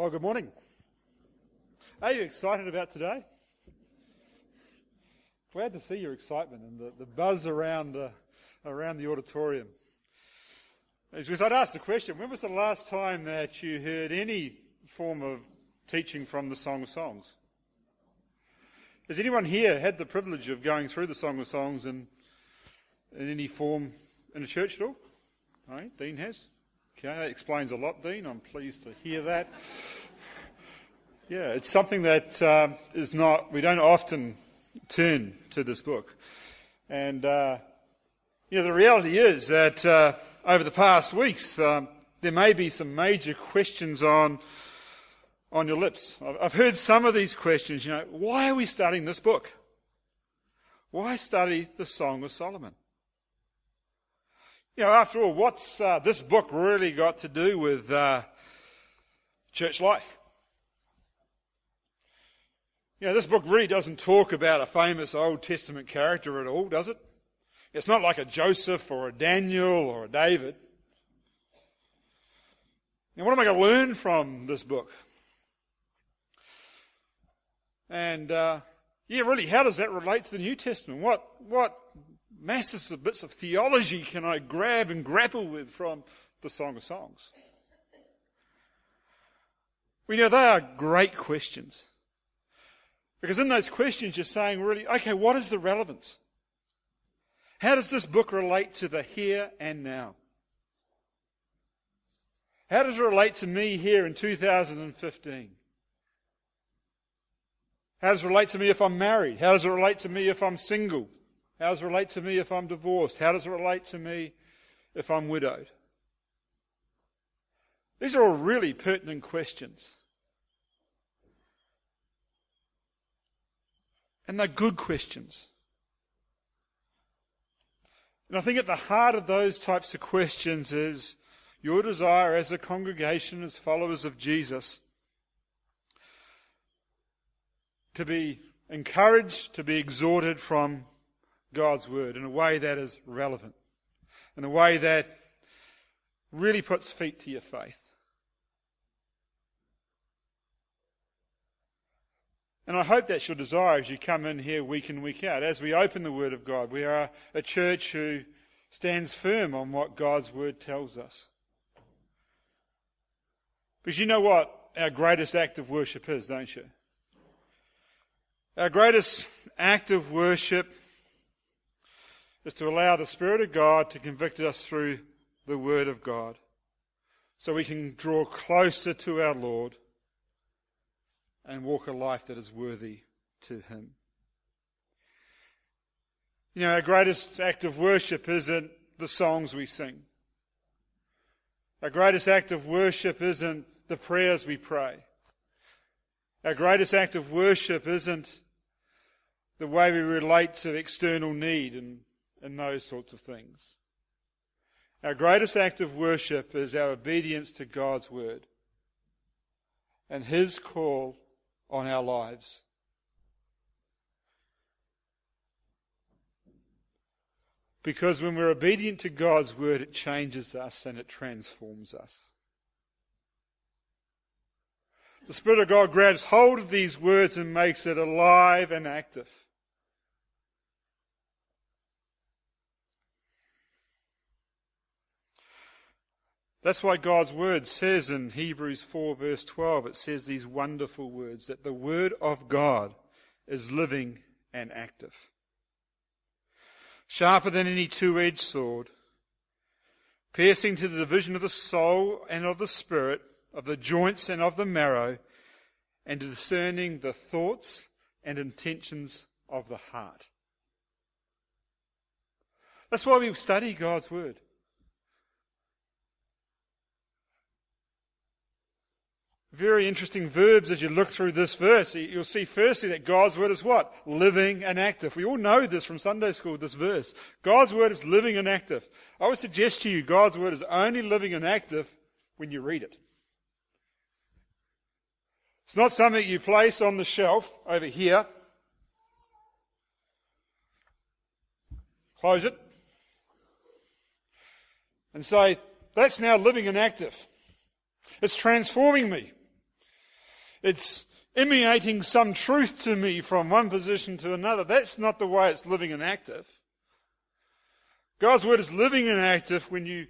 Well, good morning. Are you excited about today? Glad to see your excitement and the, the buzz around, uh, around the auditorium. Because I'd ask the question, when was the last time that you heard any form of teaching from the Song of Songs? Has anyone here had the privilege of going through the Song of Songs in, in any form in a church at all? All right, Dean has. Okay, that explains a lot, Dean. I'm pleased to hear that. Yeah, it's something that uh, is not, we don't often turn to this book. And, uh, you know, the reality is that uh, over the past weeks, um, there may be some major questions on, on your lips. I've heard some of these questions, you know, why are we studying this book? Why study the Song of Solomon? You know, after all, what's uh, this book really got to do with uh, church life? You know, this book really doesn't talk about a famous Old Testament character at all, does it? It's not like a Joseph or a Daniel or a David. Now, what am I going to learn from this book? And, uh, yeah, really, how does that relate to the New Testament? What, what masses of bits of theology can I grab and grapple with from the Song of Songs? We know they are great questions. Because in those questions, you're saying, really, okay, what is the relevance? How does this book relate to the here and now? How does it relate to me here in 2015? How does it relate to me if I'm married? How does it relate to me if I'm single? How does it relate to me if I'm divorced? How does it relate to me if I'm widowed? These are all really pertinent questions. And they're good questions. And I think at the heart of those types of questions is your desire as a congregation, as followers of Jesus, to be encouraged, to be exhorted from God's word in a way that is relevant, in a way that really puts feet to your faith. And I hope that's your desire as you come in here week in, week out. As we open the Word of God, we are a church who stands firm on what God's Word tells us. Because you know what our greatest act of worship is, don't you? Our greatest act of worship is to allow the Spirit of God to convict us through the Word of God so we can draw closer to our Lord and walk a life that is worthy to Him. You know, our greatest act of worship isn't the songs we sing. Our greatest act of worship isn't the prayers we pray. Our greatest act of worship isn't the way we relate to external need and and those sorts of things. Our greatest act of worship is our obedience to God's word and His call on our lives. Because when we're obedient to God's word, it changes us and it transforms us. The Spirit of God grabs hold of these words and makes it alive and active. That's why God's word says in Hebrews 4 verse 12, it says these wonderful words that the word of God is living and active. Sharper than any two-edged sword, piercing to the division of the soul and of the spirit, of the joints and of the marrow, and discerning the thoughts and intentions of the heart. That's why we study God's word. Very interesting verbs as you look through this verse. You'll see firstly that God's word is what? Living and active. We all know this from Sunday school, this verse. God's word is living and active. I would suggest to you God's word is only living and active when you read it. It's not something you place on the shelf over here. Close it. And say, that's now living and active. It's transforming me. It's emanating some truth to me from one position to another. That's not the way it's living and active. God's Word is living and active when you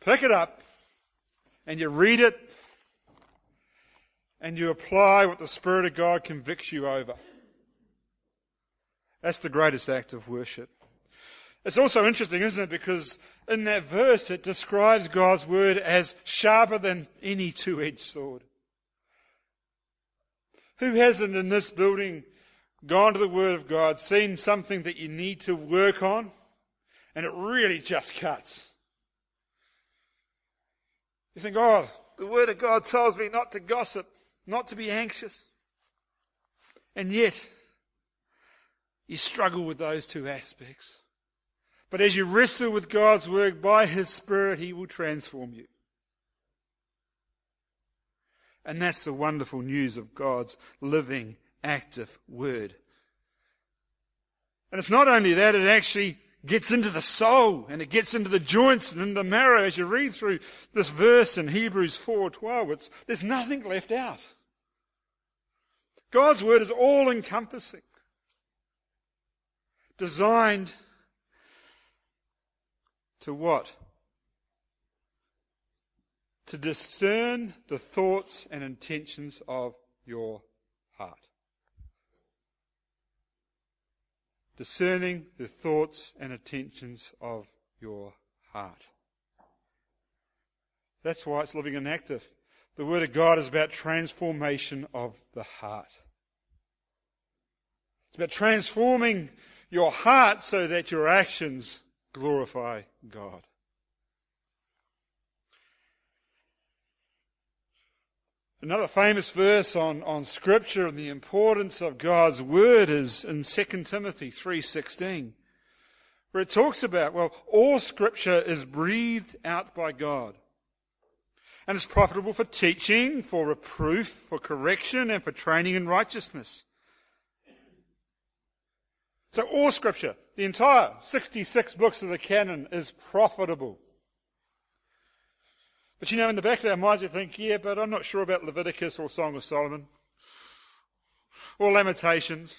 pick it up and you read it and you apply what the Spirit of God convicts you over. That's the greatest act of worship. It's also interesting, isn't it? Because in that verse it describes God's word as sharper than any two-edged sword. Who hasn't in this building gone to the Word of God, seen something that you need to work on, and it really just cuts? You think, oh, the Word of God tells me not to gossip, not to be anxious. And yet, you struggle with those two aspects. But as you wrestle with God's Word by His Spirit, He will transform you. And that's the wonderful news of God's living, active Word. And it's not only that, it actually gets into the soul and it gets into the joints and in the marrow as you read through this verse in Hebrews 4:12 it's there's nothing left out. God's word is all encompassing. Designed to what? to discern the thoughts and intentions of your heart. Discerning the thoughts and intentions of your heart. That's why it's living and active. The Word of God is about transformation of the heart. It's about transforming your heart so that your actions glorify God. Another famous verse on, on scripture and the importance of God's word is in 2 Timothy 3:16 where it talks about well all scripture is breathed out by God and is profitable for teaching, for reproof, for correction and for training in righteousness. So all scripture, the entire 66 books of the canon is profitable. But you know, in the back of our minds, we think, yeah, but I'm not sure about Leviticus or Song of Solomon or Lamentations.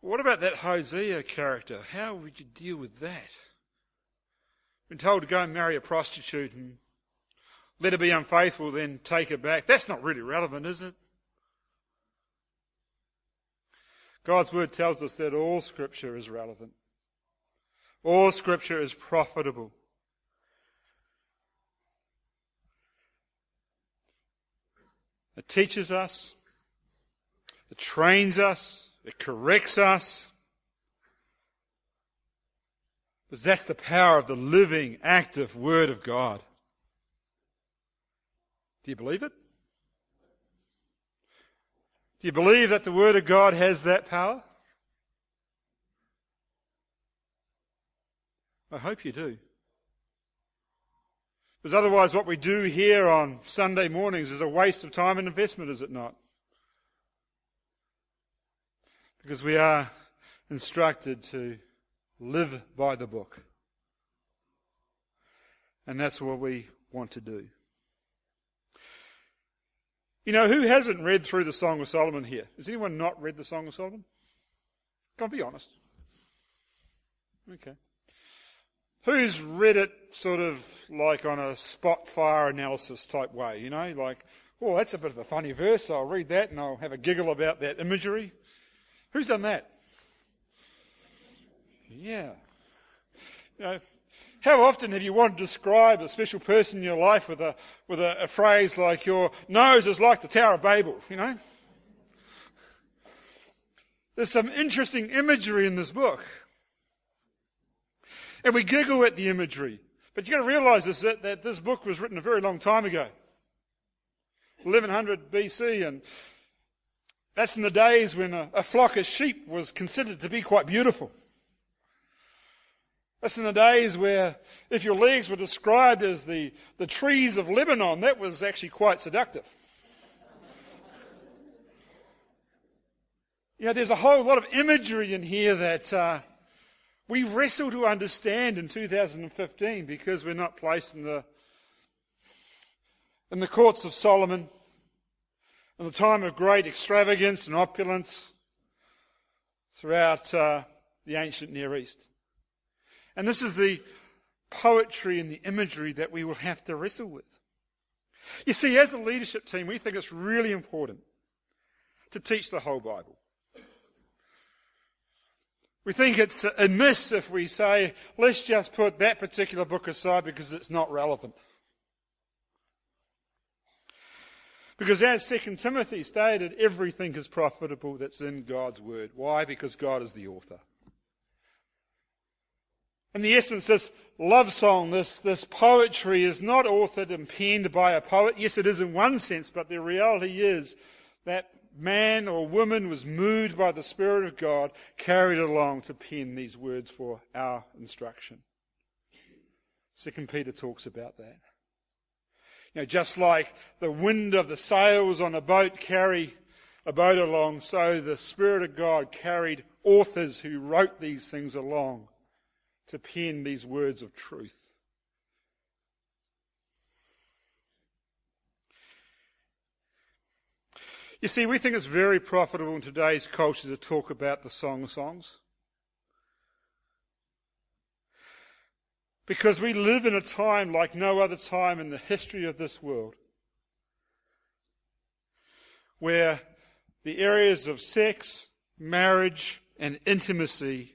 What about that Hosea character? How would you deal with that? Been told to go and marry a prostitute and let her be unfaithful, then take her back. That's not really relevant, is it? God's word tells us that all scripture is relevant. All scripture is profitable. It teaches us, it trains us, it corrects us. Because that's the power of the living, active Word of God. Do you believe it? Do you believe that the Word of God has that power? I hope you do. Because otherwise, what we do here on Sunday mornings is a waste of time and investment, is it not? Because we are instructed to live by the book. And that's what we want to do. You know, who hasn't read through the Song of Solomon here? Has anyone not read the Song of Solomon? Come on, be honest. Okay. Who's read it sort of like on a spot fire analysis type way, you know, like, oh, that's a bit of a funny verse, I'll read that and I'll have a giggle about that imagery. Who's done that? Yeah. You know, how often have you wanted to describe a special person in your life with a, with a, a phrase like your nose is like the Tower of Babel, you know? There's some interesting imagery in this book. And we giggle at the imagery. But you've got to realize this, that, that this book was written a very long time ago. 1100 BC, and that's in the days when a, a flock of sheep was considered to be quite beautiful. That's in the days where if your legs were described as the, the trees of Lebanon, that was actually quite seductive. you know, there's a whole lot of imagery in here that uh, we wrestle to understand in 2015 because we're not placed in the In the courts of Solomon, in the time of great extravagance and opulence throughout uh, the ancient Near East. And this is the poetry and the imagery that we will have to wrestle with. You see, as a leadership team, we think it's really important to teach the whole Bible. We think it's amiss if we say, let's just put that particular book aside because it's not relevant. Because as 2 Timothy stated, everything is profitable that's in God's Word. Why? Because God is the author. In the essence, this love song, this, this poetry is not authored and penned by a poet. Yes, it is in one sense, but the reality is that man or woman was moved by the Spirit of God, carried along to pen these words for our instruction. Second Peter talks about that. You know, just like the wind of the sails on a boat carry a boat along, so the Spirit of God carried authors who wrote these things along to pen these words of truth. You see, we think it's very profitable in today's culture to talk about the song of songs. Because we live in a time like no other time in the history of this world where the areas of sex, marriage, and intimacy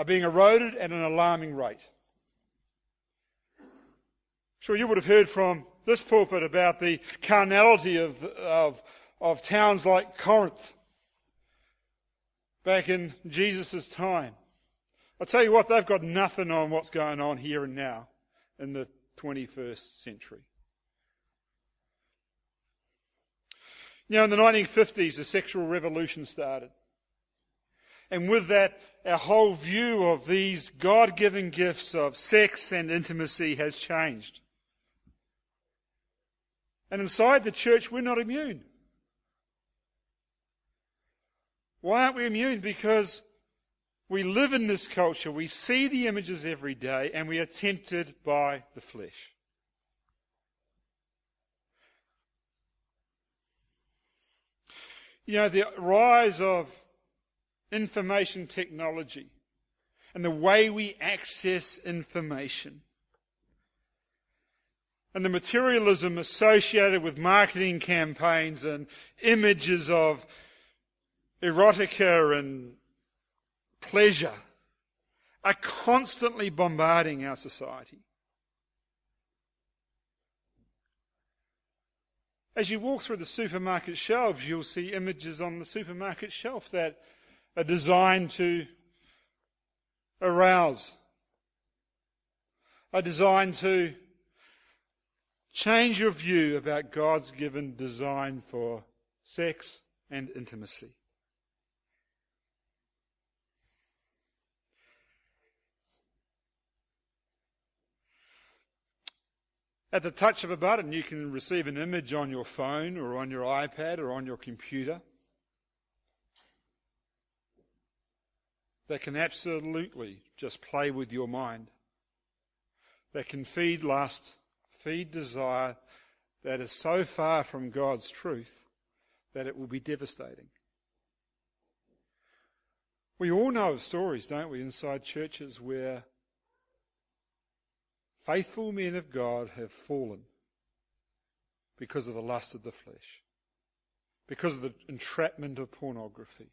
are being eroded at an alarming rate. Sure, you would have heard from this pulpit about the carnality of, of, of towns like Corinth back in Jesus' time. I'll tell you what, they've got nothing on what's going on here and now in the 21st century. You know, in the 1950s, the sexual revolution started. And with that, our whole view of these God given gifts of sex and intimacy has changed. And inside the church, we're not immune. Why aren't we immune? Because we live in this culture, we see the images every day, and we are tempted by the flesh. You know, the rise of information technology and the way we access information and the materialism associated with marketing campaigns and images of erotica and pleasure are constantly bombarding our society. As you walk through the supermarket shelves, you'll see images on the supermarket shelf that are designed to arouse, are designed to change your view about God's given design for sex and intimacy. At the touch of a button, you can receive an image on your phone or on your iPad or on your computer that can absolutely just play with your mind, that can feed lust, feed desire that is so far from God's truth that it will be devastating. We all know of stories, don't we, inside churches where faithful men of God have fallen because of the lust of the flesh, because of the entrapment of pornography,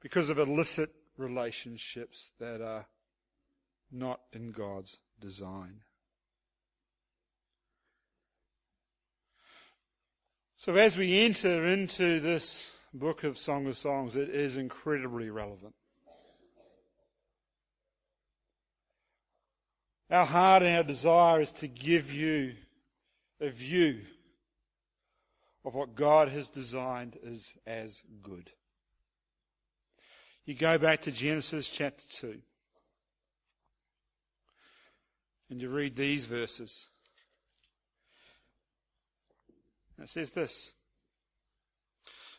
because of illicit relationships that are not in God's design. So as we enter into this book of Song of Songs, it is incredibly relevant. Our heart and our desire is to give you a view of what God has designed as, as good. You go back to Genesis chapter 2 and you read these verses. It says this.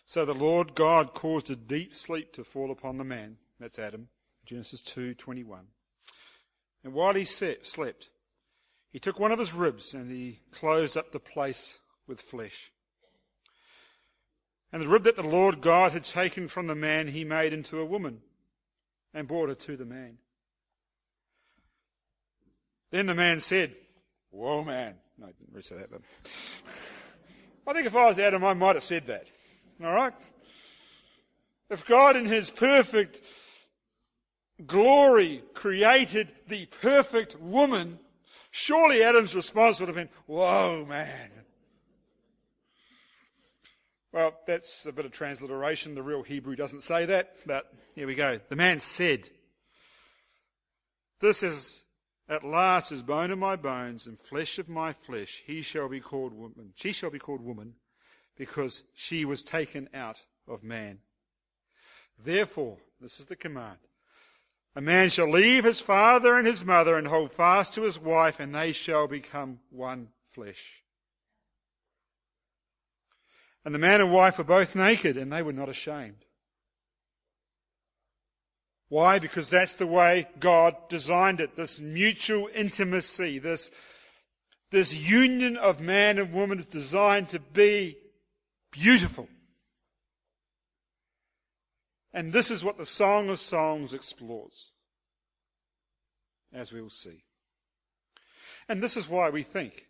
So the Lord God caused a deep sleep to fall upon the man. That's Adam. Genesis 2:21. And while he slept, He took one of his ribs and he closed up the place with flesh. And the rib that the Lord God had taken from the man, he made into a woman and brought her to the man. Then the man said, Whoa, man. No, I didn't really say that, but I think if I was Adam, I might have said that. All right? If God in his perfect glory created the perfect woman, surely Adam's response would have been, Whoa, man. Well, that's a bit of transliteration. The real Hebrew doesn't say that, but here we go. The man said, This is at last is bone of my bones and flesh of my flesh. He shall be called woman. She shall be called woman because she was taken out of man. Therefore, this is the command. A man shall leave his father and his mother and hold fast to his wife and they shall become one flesh. And the man and wife were both naked and they were not ashamed. Why? Because that's the way God designed it. This mutual intimacy, this, this union of man and woman is designed to be beautiful. And this is what the Song of Songs explores, as we will see. And this is why we think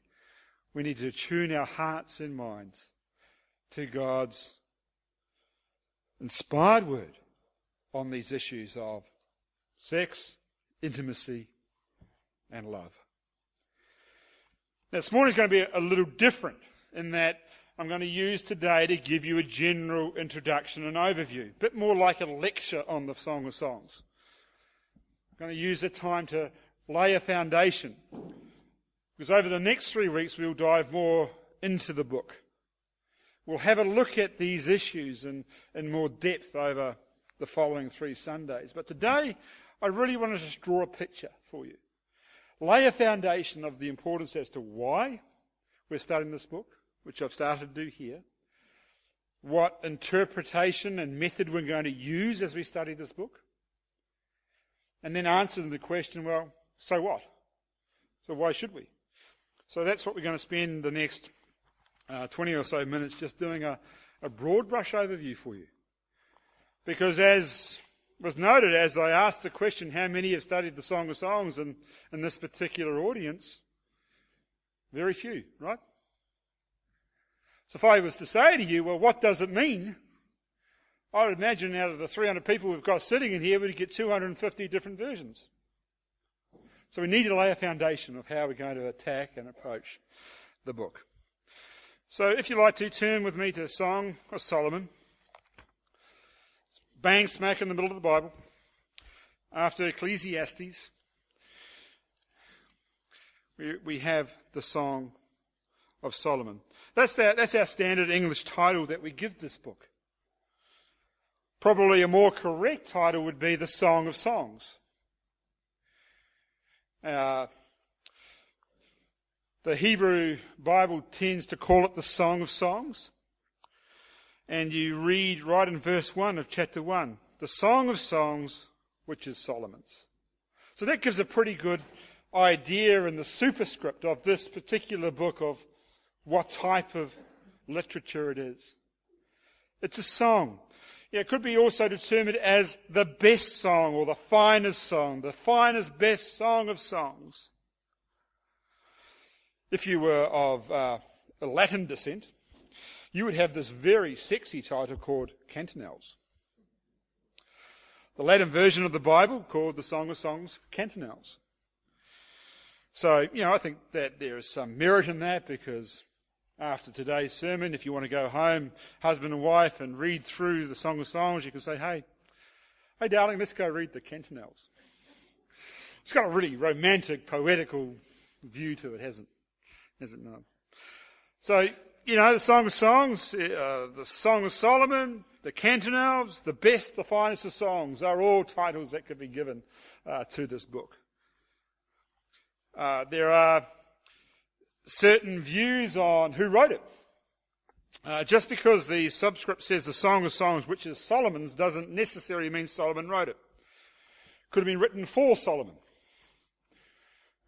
we need to tune our hearts and minds to God's inspired word on these issues of sex, intimacy, and love. Now, this morning is going to be a little different in that I'm going to use today to give you a general introduction and overview, a bit more like a lecture on the Song of Songs. I'm going to use the time to lay a foundation because over the next three weeks we'll dive more into the book. We'll have a look at these issues in, in more depth over the following three Sundays. But today, I really want to just draw a picture for you. Lay a foundation of the importance as to why we're starting this book, which I've started to do here. What interpretation and method we're going to use as we study this book. And then answer the question, well, so what? So why should we? So that's what we're going to spend the next uh, 20 or so minutes just doing a, a broad brush overview for you. Because as was noted, as I asked the question, how many have studied the Song of Songs in, in this particular audience? Very few, right? So if I was to say to you, well, what does it mean? I would imagine out of the 300 people we've got sitting in here, we'd get 250 different versions. So we need to lay a foundation of how we're going to attack and approach the book. So if you like to turn with me to the Song of Solomon, bang smack in the middle of the Bible, after Ecclesiastes, we, we have the Song of Solomon. That's, that, that's our standard English title that we give this book. Probably a more correct title would be the Song of Songs. Uh, the Hebrew Bible tends to call it the Song of Songs and you read right in verse 1 of chapter 1, the Song of Songs, which is Solomon's. So that gives a pretty good idea in the superscript of this particular book of what type of literature it is. It's a song. It could be also determined as the best song or the finest song, the finest, best song of songs. If you were of uh, Latin descent, you would have this very sexy title called Canticles. The Latin version of the Bible called the Song of Songs Canticles. So, you know, I think that there is some merit in that because after today's sermon, if you want to go home, husband and wife, and read through the Song of Songs, you can say, hey, hey darling, let's go read the Canticles. It's got a really romantic, poetical view to it, hasn't, hasn't it? So, you know, the Song of Songs, uh, the Song of Solomon, the Canticles, the best, the finest of songs are all titles that could be given uh, to this book. Uh, there are certain views on who wrote it. Uh, just because the subscript says the Song of Songs, which is Solomon's, doesn't necessarily mean Solomon wrote it. Could have been written for Solomon.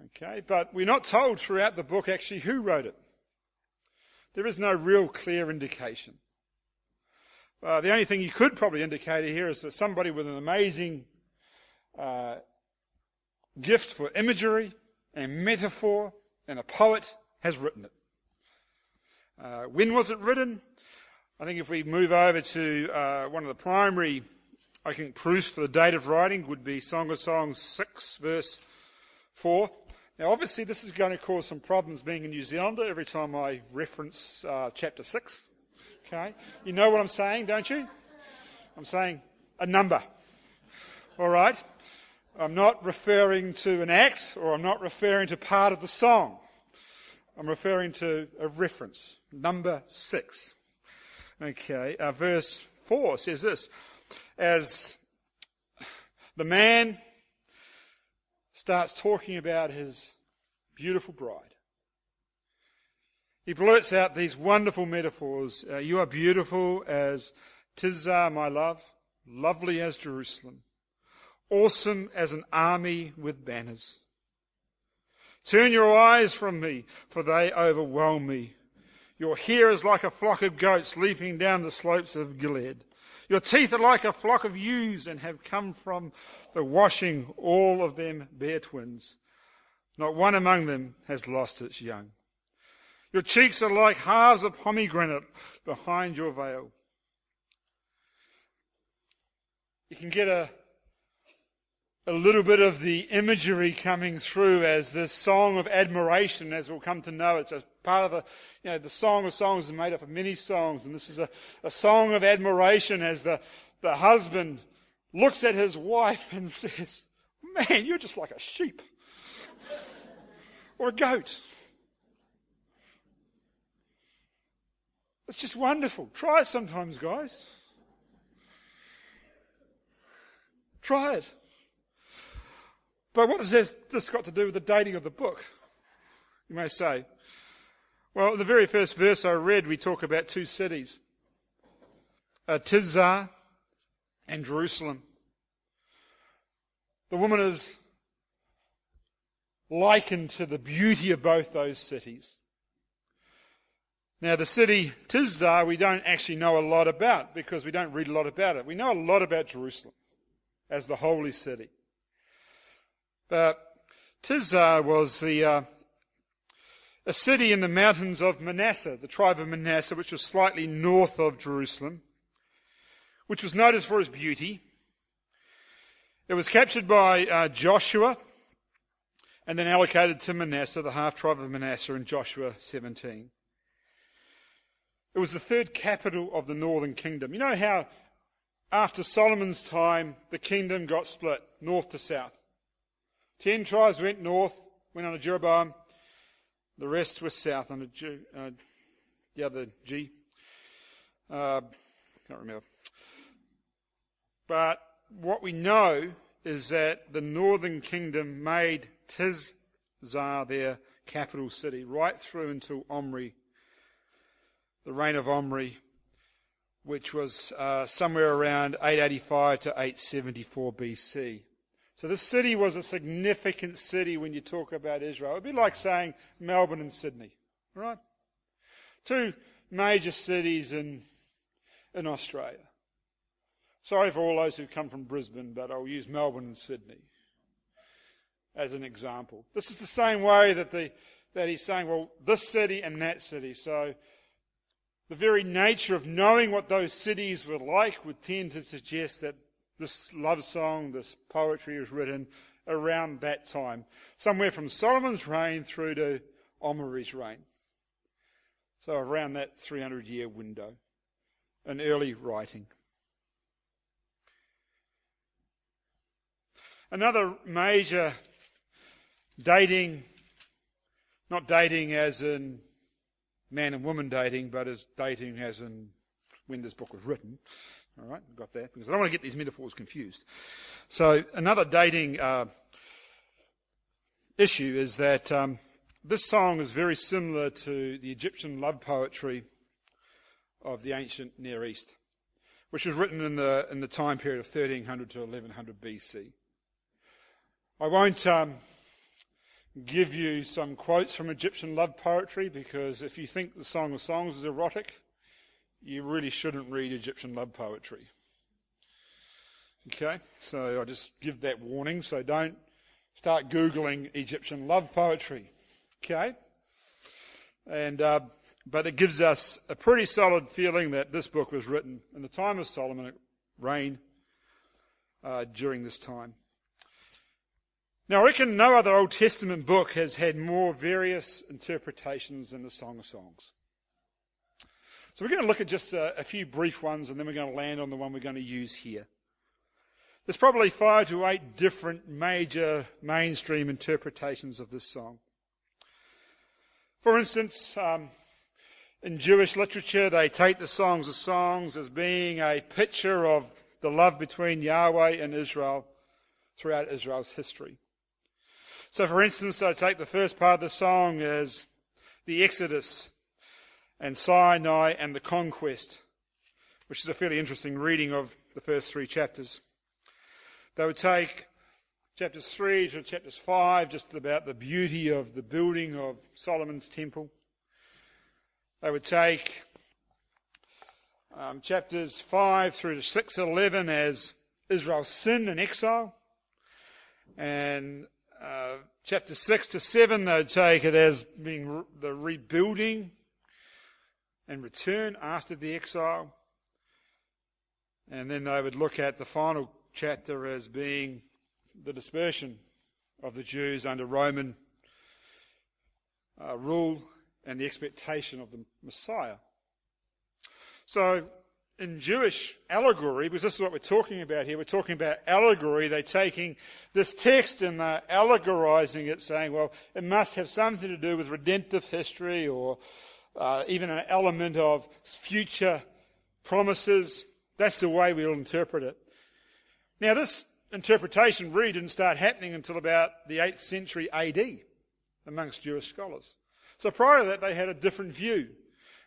Okay, but we're not told throughout the book actually who wrote it. There is no real clear indication. Uh, the only thing you could probably indicate here is that somebody with an amazing uh, gift for imagery and metaphor and a poet has written it. Uh, when was it written? I think if we move over to uh, one of the primary, I think, proofs for the date of writing would be Song of Songs 6, verse 4. Now, obviously, this is going to cause some problems being a New Zealander every time I reference uh, chapter 6. Okay? You know what I'm saying, don't you? I'm saying a number. All right? I'm not referring to an act or I'm not referring to part of the song. I'm referring to a reference. Number 6. Okay, uh, verse 4 says this As the man starts talking about his beautiful bride, he blurts out these wonderful metaphors. Uh, you are beautiful as Tirzah, my love, lovely as Jerusalem, awesome as an army with banners. Turn your eyes from me, for they overwhelm me. Your hair is like a flock of goats leaping down the slopes of Gilead. Your teeth are like a flock of ewes and have come from the washing. All of them bear twins. Not one among them has lost its young. Your cheeks are like halves of pomegranate behind your veil. You can get a a little bit of the imagery coming through as this song of admiration, as we'll come to know. It's a part of the, you know, the Song of Songs is made up of many songs, and this is a, a song of admiration as the, the husband looks at his wife and says, Man, you're just like a sheep or a goat. It's just wonderful. Try it sometimes, guys. Try it. But what has this, this got to do with the dating of the book? You may say. Well, the very first verse I read, we talk about two cities. Uh, Tirzah and Jerusalem. The woman is likened to the beauty of both those cities. Now, the city Tirzah, we don't actually know a lot about because we don't read a lot about it. We know a lot about Jerusalem as the holy city. But Tirzah was the, uh, a city in the mountains of Manasseh, the tribe of Manasseh, which was slightly north of Jerusalem, which was noted for its beauty. It was captured by uh, Joshua and then allocated to Manasseh, the half tribe of Manasseh, in Joshua 17. It was the third capital of the northern kingdom. You know how after Solomon's time the kingdom got split north to south? Ten tribes went north, went under Jeroboam. The rest were south under G, uh, the other G. Uh, can't remember. But what we know is that the northern kingdom made Tirzah their capital city right through until Omri, the reign of Omri, which was uh, somewhere around 885 to 874 BC. So this city was a significant city when you talk about Israel. It'd be like saying Melbourne and Sydney, right? Two major cities in, in Australia. Sorry for all those who come from Brisbane, but I'll use Melbourne and Sydney as an example. This is the same way that, the, that he's saying, well, this city and that city. So the very nature of knowing what those cities were like would tend to suggest that this love song, this poetry was written around that time, somewhere from Solomon's reign through to Omri's reign. So around that 300 year window, an early writing. Another major dating, not dating as in man and woman dating, but as dating as in when this book was written, all right, got that because I don't want to get these metaphors confused. So another dating uh, issue is that um, this song is very similar to the Egyptian love poetry of the ancient Near East, which was written in the in the time period of 1300 to 1100 BC. I won't um, give you some quotes from Egyptian love poetry because if you think the Song of Songs is erotic, you really shouldn't read Egyptian love poetry. Okay, so I just give that warning. So don't start Googling Egyptian love poetry. Okay? And, uh, but it gives us a pretty solid feeling that this book was written in the time of Solomon. It reigned uh, during this time. Now, I reckon no other Old Testament book has had more various interpretations than the Song of Songs. So we're going to look at just a, a few brief ones and then we're going to land on the one we're going to use here. There's probably five to eight different major mainstream interpretations of this song. For instance, um, in Jewish literature, they take the Songs of Songs as being a picture of the love between Yahweh and Israel throughout Israel's history. So, for instance, I take the first part of the song as the Exodus and Sinai and the conquest, which is a fairly interesting reading of the first three chapters. They would take chapters 3 to chapters 5, just about the beauty of the building of Solomon's temple. They would take um, chapters 5 through to 6 and 11 as Israel's sin and exile. And uh, chapter 6 to 7, they'd take it as being re- the rebuilding and return after the exile. And then they would look at the final chapter as being the dispersion of the Jews under Roman uh, rule and the expectation of the Messiah. So in Jewish allegory, because this is what we're talking about here, we're talking about allegory. They're taking this text and they're allegorizing it, saying, well, it must have something to do with redemptive history or uh, even an element of future promises. That's the way we'll interpret it. Now, this interpretation really didn't start happening until about the 8th century AD amongst Jewish scholars. So prior to that, they had a different view.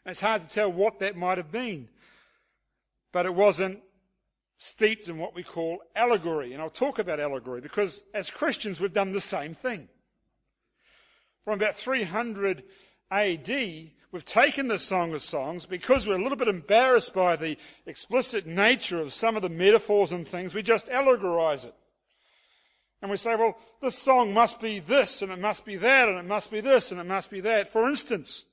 And it's hard to tell what that might have been but it wasn't steeped in what we call allegory. And I'll talk about allegory because as Christians we've done the same thing. From about 300 AD, we've taken the Song of Songs because we're a little bit embarrassed by the explicit nature of some of the metaphors and things, we just allegorize it. And we say, well, this song must be this, and it must be that, and it must be this, and it must be that. For instance,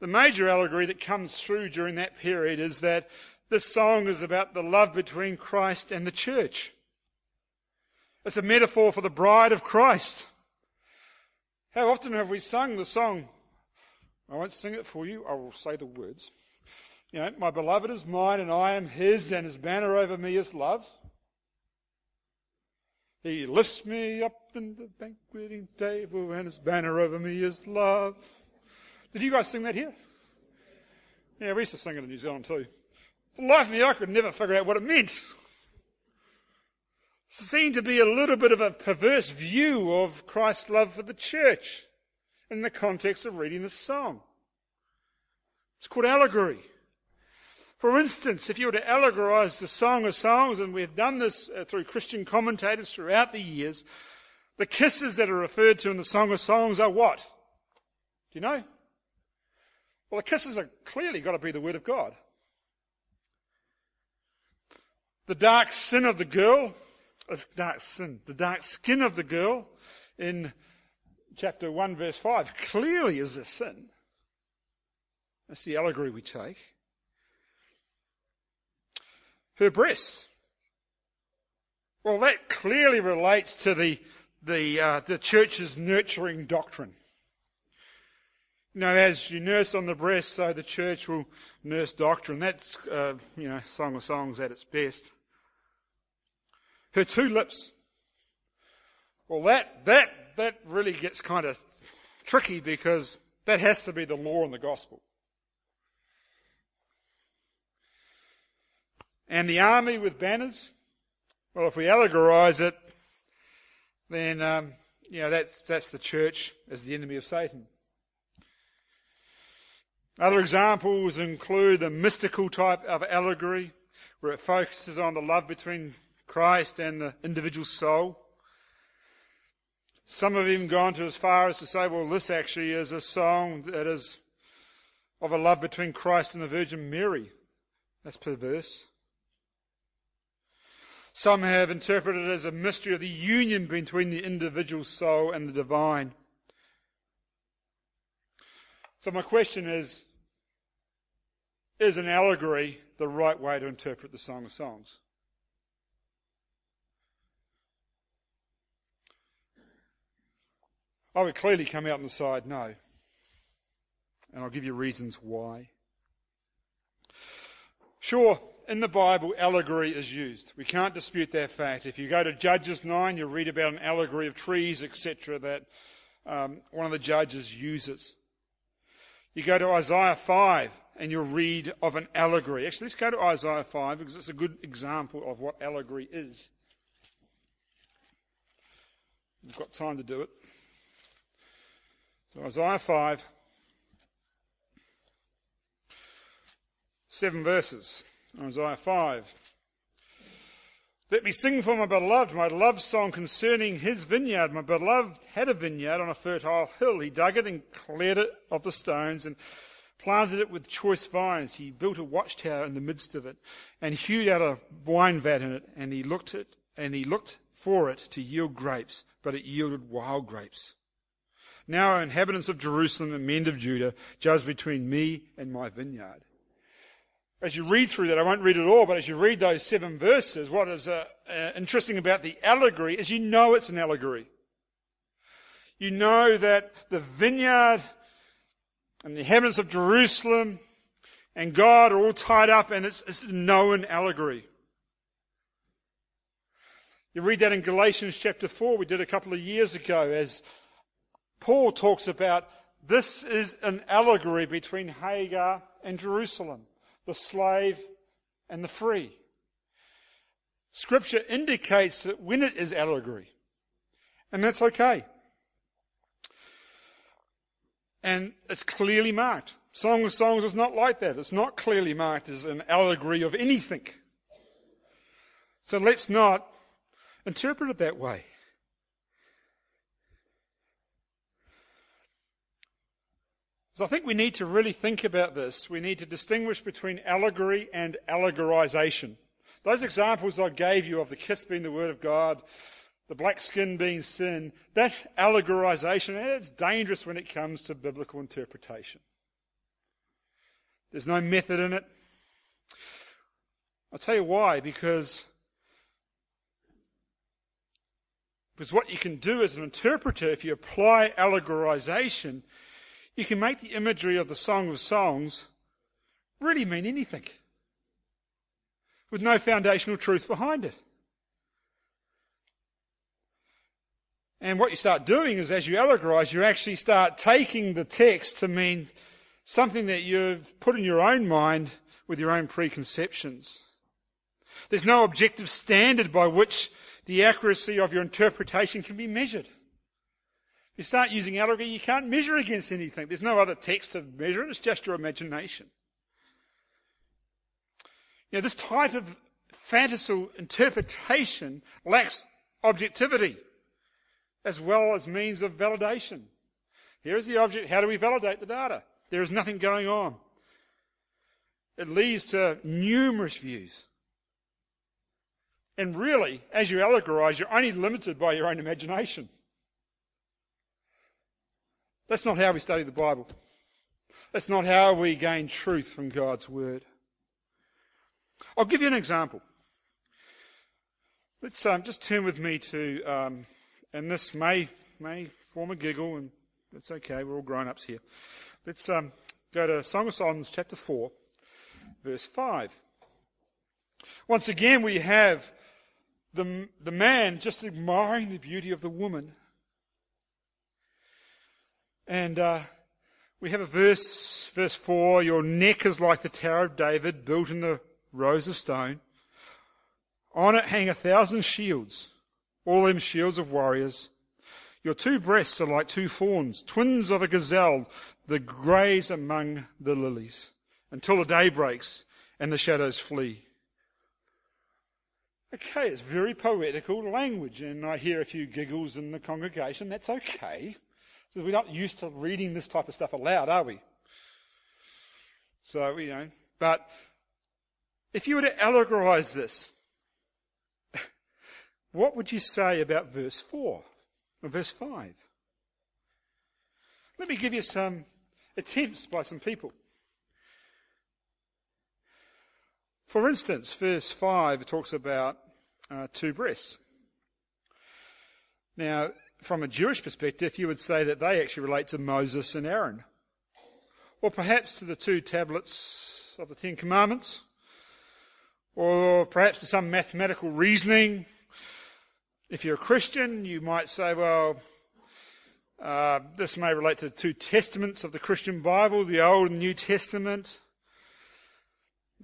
the major allegory that comes through during that period is that this song is about the love between Christ and the church. It's a metaphor for the bride of Christ. How often have we sung the song? I won't sing it for you, I will say the words. You know, my beloved is mine and I am his, and his banner over me is love. He lifts me up in the banqueting table, and his banner over me is love. Did you guys sing that here? Yeah, we used to sing it in New Zealand too. For life of me, I could never figure out what it meant. It seemed to be a little bit of a perverse view of Christ's love for the church in the context of reading this song. It's called allegory. For instance, if you were to allegorize the Song of Songs, and we've done this uh, through Christian commentators throughout the years, the kisses that are referred to in the Song of Songs are what? Do you know? Well, the kisses are clearly got to be the Word of God. The dark sin of the girl, it's dark sin, the dark skin of the girl in chapter 1 verse 5 clearly is a sin. That's the allegory we take. Her breasts. Well, that clearly relates to the, the, uh, the church's nurturing doctrine. You know, as you nurse on the breast, so the church will nurse doctrine. That's, uh, you know, Song of Songs at its best. Her two lips. Well, that, that, that really gets kind of tricky because that has to be the law and the gospel. And the army with banners. Well, if we allegorize it, then, um, you know, that's, that's the church as the enemy of Satan. Other examples include the mystical type of allegory, where it focuses on the love between Christ and the individual soul. Some have even gone to as far as to say, well, this actually is a song that is of a love between Christ and the Virgin Mary. That's perverse. Some have interpreted it as a mystery of the union between the individual soul and the divine. So my question is, is an allegory the right way to interpret the Song of Songs? I would clearly come out on the side no. And I'll give you reasons why. Sure, in the Bible, allegory is used. We can't dispute that fact. If you go to Judges 9, you read about an allegory of trees, etc., that um, one of the judges uses. You go to Isaiah 5 and you'll read of an allegory. Actually, let's go to Isaiah 5 because it's a good example of what allegory is. We've got time to do it. So, Isaiah 5, seven verses. Isaiah 5. Let me sing for my beloved, my love song concerning his vineyard. My beloved had a vineyard on a fertile hill. He dug it and cleared it of the stones and planted it with choice vines. He built a watchtower in the midst of it and hewed out a wine vat in it. And he looked it and he looked for it to yield grapes, but it yielded wild grapes. Now, inhabitants of Jerusalem and men of Judah, judge between me and my vineyard as you read through that, I won't read it all, but as you read those seven verses, what is uh, uh, interesting about the allegory is you know it's an allegory. You know that the vineyard and the heavens of Jerusalem and God are all tied up and it's, it's a known allegory. You read that in Galatians chapter 4, we did a couple of years ago, as Paul talks about this is an allegory between Hagar and Jerusalem the slave, and the free. Scripture indicates that when it is allegory, and that's okay. And it's clearly marked. Song of Songs is not like that. It's not clearly marked as an allegory of anything. So let's not interpret it that way. So I think we need to really think about this. We need to distinguish between allegory and allegorization. Those examples I gave you of the kiss being the word of God, the black skin being sin, that's allegorization, and it's dangerous when it comes to biblical interpretation. There's no method in it. I'll tell you why, because, because what you can do as an interpreter, if you apply allegorization, you can make the imagery of the Song of Songs really mean anything with no foundational truth behind it. And what you start doing is as you allegorize, you actually start taking the text to mean something that you've put in your own mind with your own preconceptions. There's no objective standard by which the accuracy of your interpretation can be measured. You start using allegory, you can't measure against anything. There's no other text to measure it, it's just your imagination. You know, this type of fantasy interpretation lacks objectivity as well as means of validation. Here's the object. How do we validate the data? There is nothing going on. It leads to numerous views. And really, as you allegorize, you're only limited by your own imagination. That's not how we study the Bible. That's not how we gain truth from God's Word. I'll give you an example. Let's um, just turn with me to, um, and this may may form a giggle, and it's okay. We're all grown-ups here. Let's um, go to Song of Songs, chapter four, verse five. Once again, we have the the man just admiring the beauty of the woman and uh, we have a verse, verse 4 Your neck is like the Tower of David, built in the rows of stone. On it hang a thousand shields, all them shields of warriors. Your two breasts are like two fawns, twins of a gazelle, that graze among the lilies, until the day breaks and the shadows flee. Okay, it's very poetical language, and I hear a few giggles in the congregation. That's okay. So we're not used to reading this type of stuff aloud, are we? So, you know, but if you were to allegorize this, what would you say about verse 4 or verse 5? Let me give you some attempts by some people. For instance, verse 5 talks about uh, two breasts. Now, from a Jewish perspective, you would say that they actually relate to Moses and Aaron. Or perhaps to the two tablets of the Ten Commandments. Or perhaps to some mathematical reasoning. If you're a Christian, you might say, well, uh, this may relate to the two testaments of the Christian Bible, the Old and New Testament.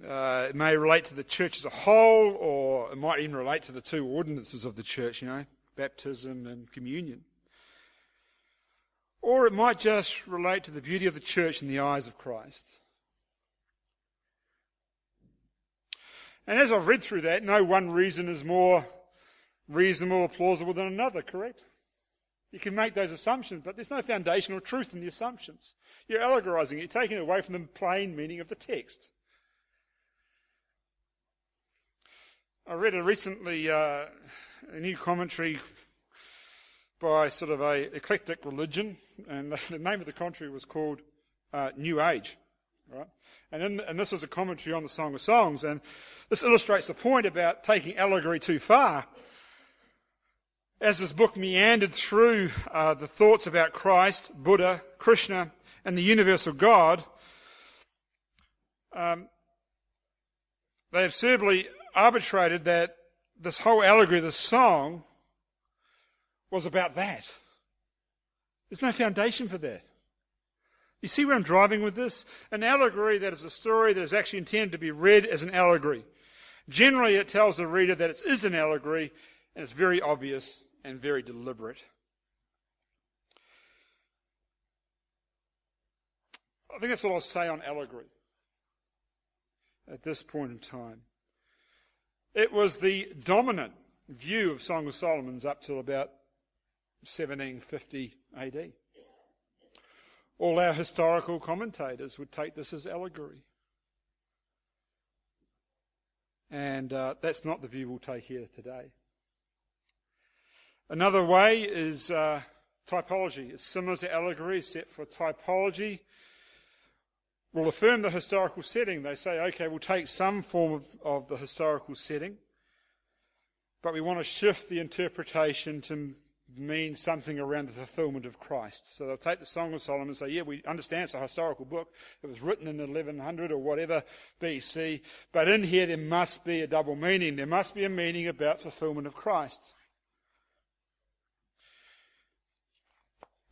Uh, it may relate to the church as a whole, or it might even relate to the two ordinances of the church, you know, baptism and communion. Or it might just relate to the beauty of the church in the eyes of Christ. And as I've read through that, no one reason is more reasonable or plausible than another, correct? You can make those assumptions, but there's no foundational truth in the assumptions. You're allegorizing you're taking it away from the plain meaning of the text. I read a recently uh, a new commentary by sort of a eclectic religion, and the name of the commentary was called uh, New Age. Right? And, in, and this was a commentary on the Song of Songs, and this illustrates the point about taking allegory too far as this book meandered through uh, the thoughts about Christ, Buddha, Krishna, and the universal God, um, they absurdly arbitrated that this whole allegory, this song, was about that. There's no foundation for that. You see where I'm driving with this? An allegory that is a story that is actually intended to be read as an allegory. Generally, it tells the reader that it is an allegory, and it's very obvious and very deliberate. I think that's all I'll say on allegory at this point in time. It was the dominant view of Song of Solomon's up till about 1750 AD. All our historical commentators would take this as allegory. And uh, that's not the view we'll take here today. Another way is uh, typology. It's similar to allegory, except for typology will affirm the historical setting. They say, okay, we'll take some form of, of the historical setting, but we want to shift the interpretation to mean something around the fulfillment of Christ. So they'll take the Song of Solomon and say, yeah, we understand it's a historical book. It was written in 1100 or whatever BC, but in here there must be a double meaning. There must be a meaning about fulfillment of Christ.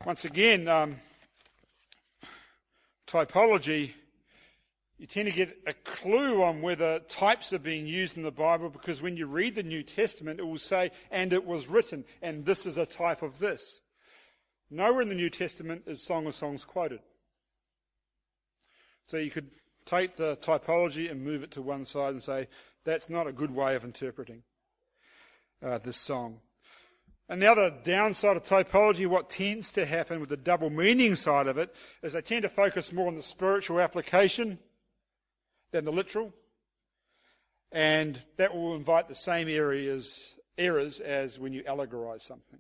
Once again, um, typology, you tend to get a clue on whether types are being used in the Bible because when you read the New Testament, it will say, and it was written, and this is a type of this. Nowhere in the New Testament is Song of Songs quoted. So you could take the typology and move it to one side and say, that's not a good way of interpreting uh, this song. And the other downside of typology, what tends to happen with the double meaning side of it, is they tend to focus more on the spiritual application than the literal. And that will invite the same areas, errors as when you allegorize something.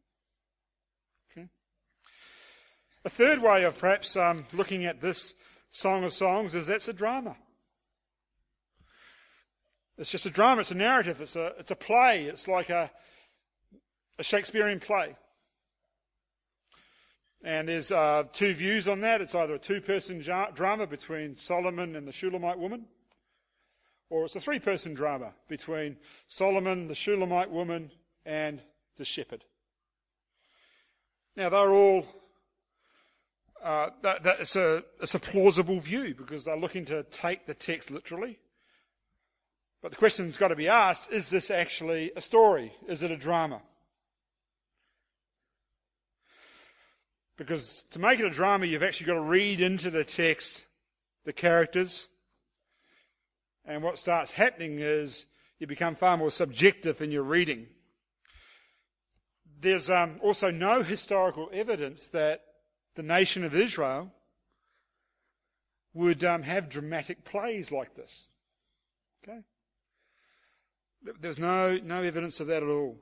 Okay? A third way of perhaps um, looking at this Song of Songs is that's a drama. It's just a drama, it's a narrative, it's a, it's a play, it's like a, a Shakespearean play. And there's uh, two views on that. It's either a two person drama between Solomon and the Shulamite woman, or it's a three person drama between Solomon, the Shulamite woman, and the shepherd. Now, they're all, uh, that, that, it's, a, it's a plausible view because they're looking to take the text literally. But the question's got to be asked is this actually a story? Is it a drama? Because to make it a drama, you've actually got to read into the text the characters. And what starts happening is You become far more subjective in your reading. There's um, also no historical evidence that the nation of Israel would um, have dramatic plays like this. Okay? There's no, no evidence of that at all.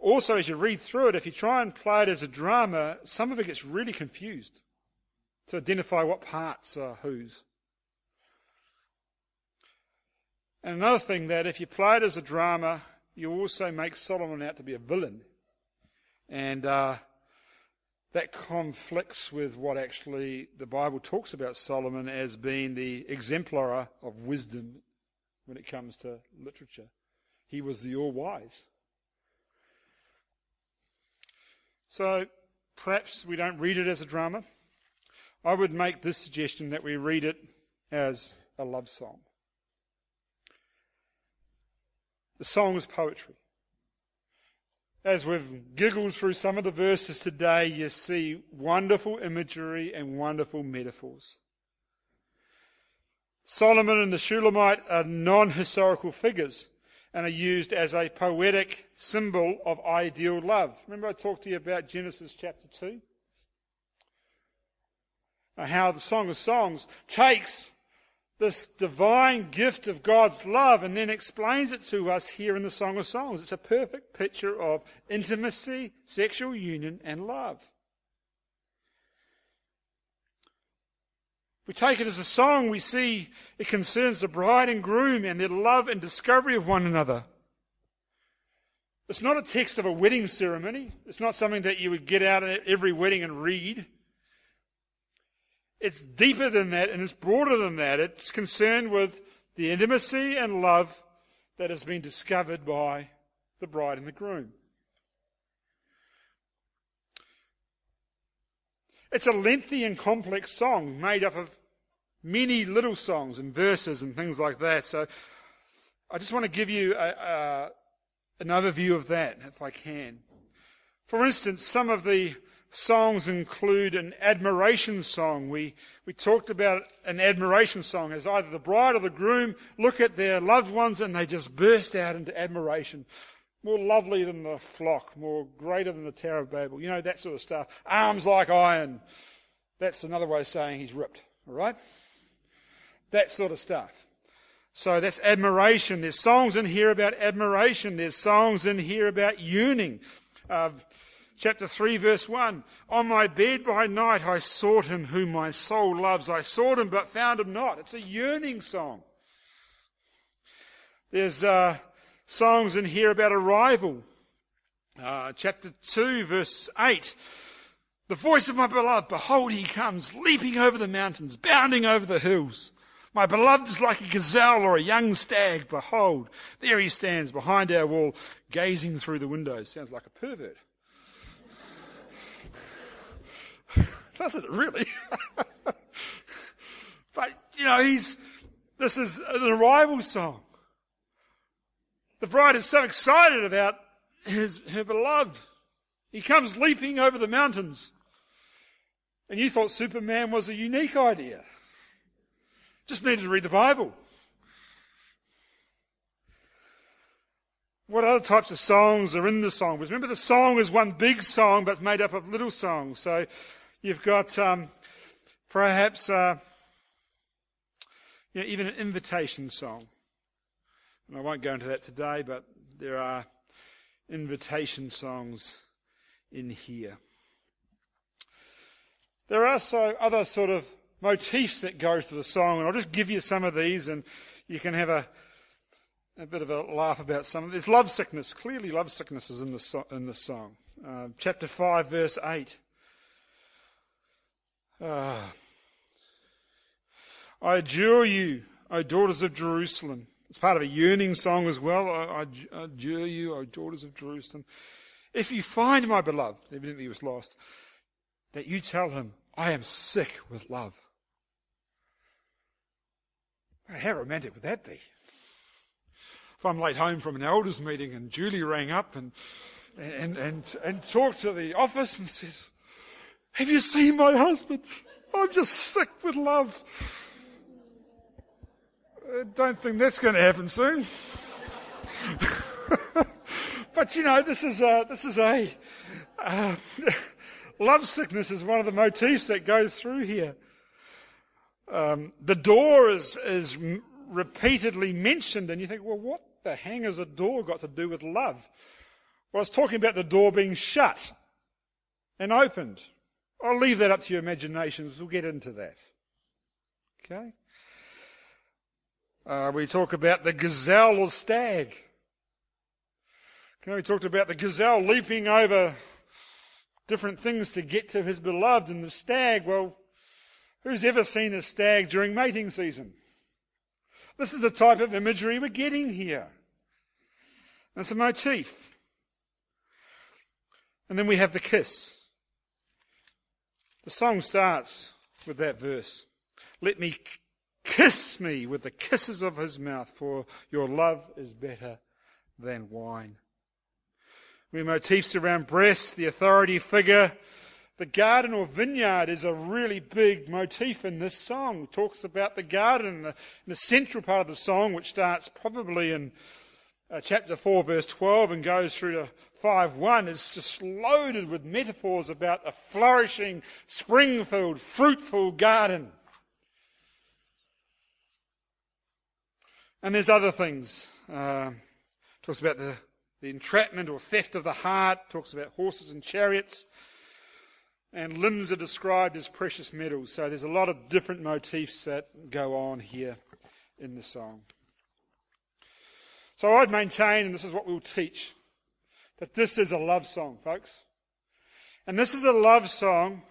Also, as you read through it, if you try and play it as a drama, some of it gets really confused to identify what parts are whose. And another thing that if you play it as a drama, you also make Solomon out to be a villain. And uh, that conflicts with what actually the Bible talks about Solomon as being the exemplar of wisdom when it comes to literature. He was the all wise. So perhaps we don't read it as a drama. I would make this suggestion that we read it as a love song. The song is poetry. As we've giggled through some of the verses today, you see wonderful imagery and wonderful metaphors. Solomon and the Shulamite are non historical figures and are used as a poetic symbol of ideal love. Remember, I talked to you about Genesis chapter 2? How the Song of Songs takes this divine gift of God's love and then explains it to us here in the Song of Songs. It's a perfect picture of intimacy, sexual union, and love. We take it as a song, we see it concerns the bride and groom and their love and discovery of one another. It's not a text of a wedding ceremony. It's not something that you would get out at every wedding and read. It's deeper than that and it's broader than that. It's concerned with the intimacy and love that has been discovered by the bride and the groom. It's a lengthy and complex song made up of many little songs and verses and things like that. So I just want to give you a, a, an overview of that, if I can. For instance, some of the songs include an admiration song. We, we talked about an admiration song as either the bride or the groom look at their loved ones and they just burst out into admiration more lovely than the flock, more greater than the Tower of Babel. You know, that sort of stuff. Arms like iron. That's another way of saying he's ripped. All right? That sort of stuff. So that's admiration. There's songs in here about admiration. There's songs in here about yearning. Uh, chapter 3 verse 1. On my bed by night I sought him whom my soul loves. I sought him but found him not. It's a yearning song. There's, uh, songs in here about arrival. Uh, chapter 2, verse 8. The voice of my beloved, behold, he comes, leaping over the mountains, bounding over the hills. My beloved is like a gazelle or a young stag. Behold, there he stands behind our wall, gazing through the windows. Sounds like a pervert. Doesn't it really? but, you know, he's, this is an arrival song. The bride is so excited about his, her beloved. He comes leaping over the mountains. And you thought Superman was a unique idea. Just needed to read the Bible. What other types of songs are in the song? Because remember, the song is one big song, but it's made up of little songs. So you've got um, perhaps uh, you know, even an invitation song. And I won't go into that today, but there are invitation songs in here. There are also other sort of motifs that go to the song, and I'll just give you some of these, and you can have a, a bit of a laugh about some of There's love sickness. Clearly, love sickness is in the, so- in the song. Uh, chapter 5, verse 8. Uh, I adjure you, O daughters of Jerusalem, it's part of a yearning song as well. I, I, adjure you, O daughters of Jerusalem. If you find my beloved, evidently he was lost, that you tell him, I am sick with love. How romantic would that be? If I'm late home from an elders meeting and Julie rang up and, and, and, and talked to the office and says, have you seen my husband? I'm just sick with love. I don't think that's going to happen soon. but you know, this is a, this is a, uh, love sickness is one of the motifs that goes through here. Um, the door is, is repeatedly mentioned and you think, well, what the hang has a door got to do with love? Well, it's talking about the door being shut and opened. I'll leave that up to your imaginations. We'll get into that. Okay? Uh, we talk about the gazelle or stag. Okay, we talked about the gazelle leaping over different things to get to his beloved, and the stag, well, who's ever seen a stag during mating season? This is the type of imagery we're getting here. That's a motif. And then we have the kiss. The song starts with that verse. Let me kiss me with the kisses of his mouth, for your love is better than wine. We have motifs around breasts, the authority figure. The garden or vineyard is a really big motif in this song. It talks about the garden, the, the central part of the song, which starts probably in uh, chapter 4, verse 12, and goes through to 5 1, is just loaded with metaphors about a flourishing, spring filled, fruitful garden. And there's other things. Uh, talks about the, the entrapment or theft of the heart, talks about horses and chariots. And limbs are described as precious metals. So there's a lot of different motifs that go on here in the song. So I'd maintain, and this is what we'll teach, that this is a love song, folks. And this is a love song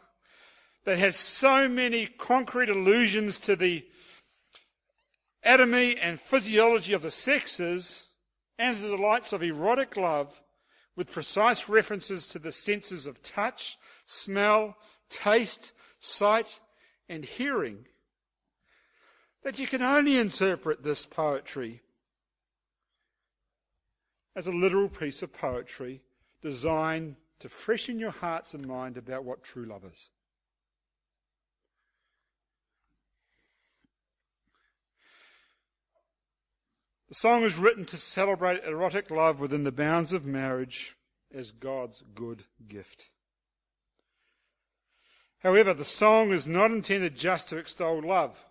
that has so many concrete allusions to the anatomy and physiology of the sexes and the delights of erotic love with precise references to the senses of touch, smell, taste, sight, and hearing, that you can only interpret this poetry as a literal piece of poetry designed to freshen your hearts and mind about what true love is. The song is written to celebrate erotic love within the bounds of marriage as God's good gift. However, the song is not intended just to extol love.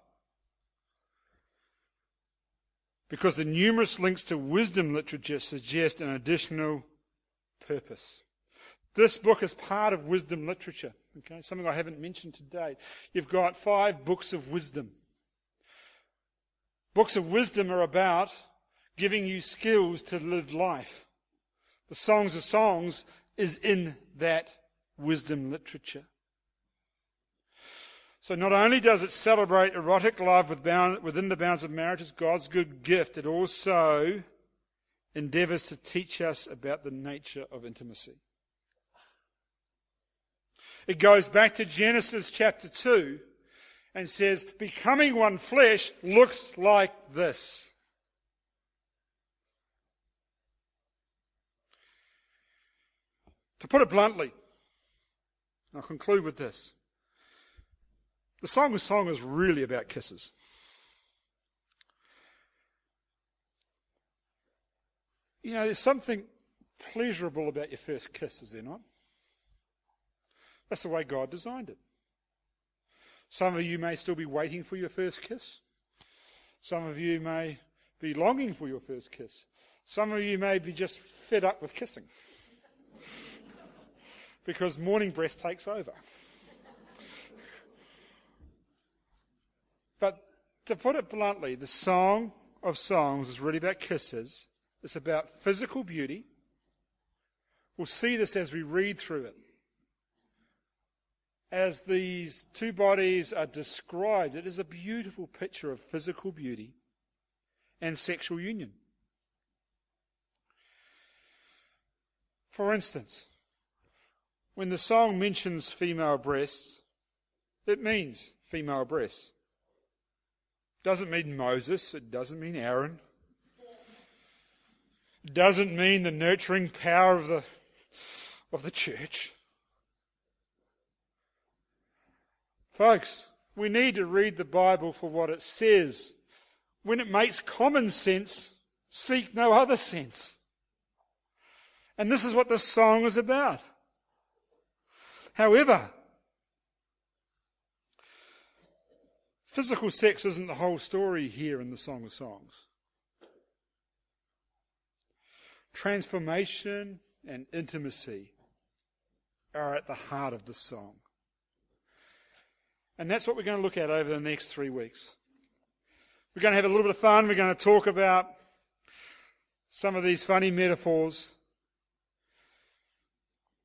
Because the numerous links to wisdom literature suggest an additional purpose. This book is part of wisdom literature. Okay, something I haven't mentioned today. You've got five books of wisdom. Books of wisdom are about giving you skills to live life. The Songs of Songs is in that wisdom literature. So not only does it celebrate erotic love within the bounds of marriage as God's good gift, it also endeavours to teach us about the nature of intimacy. It goes back to Genesis chapter 2 and says, becoming one flesh looks like this. To put it bluntly, I'll conclude with this. The Song of Song is really about kisses. You know, there's something pleasurable about your first kiss, is there not? That's the way God designed it. Some of you may still be waiting for your first kiss. Some of you may be longing for your first kiss. Some of you may be just fed up with kissing. because morning breath takes over. But to put it bluntly, the Song of Songs is really about kisses. It's about physical beauty. We'll see this as we read through it. As these two bodies are described, it is a beautiful picture of physical beauty and sexual union. For instance, when the song mentions female breasts, it means female breasts. Doesn't mean Moses. It doesn't mean Aaron. It doesn't mean the nurturing power of the, of the church. Folks, we need to read the Bible for what it says when it makes common sense, seek no other sense. And this is what this song is about. However, physical sex isn't the whole story here in the Song of Songs. Transformation and intimacy are at the heart of the song. And that's what we're going to look at over the next three weeks. We're going to have a little bit of fun. We're going to talk about some of these funny metaphors.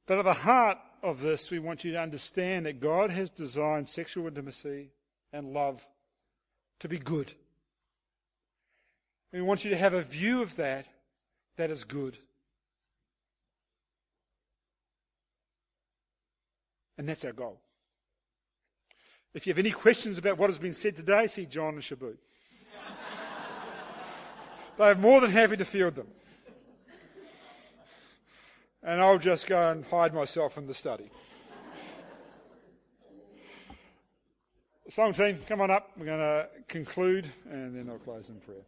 But at the heart of this, we want you to understand that God has designed sexual intimacy and love to be good. We want you to have a view of that that is good. And that's our goal. If you have any questions about what has been said today, see John and Shabut. They're more than happy to field them. And I'll just go and hide myself in the study. Song team, come on up. We're going to conclude and then I'll close in prayer.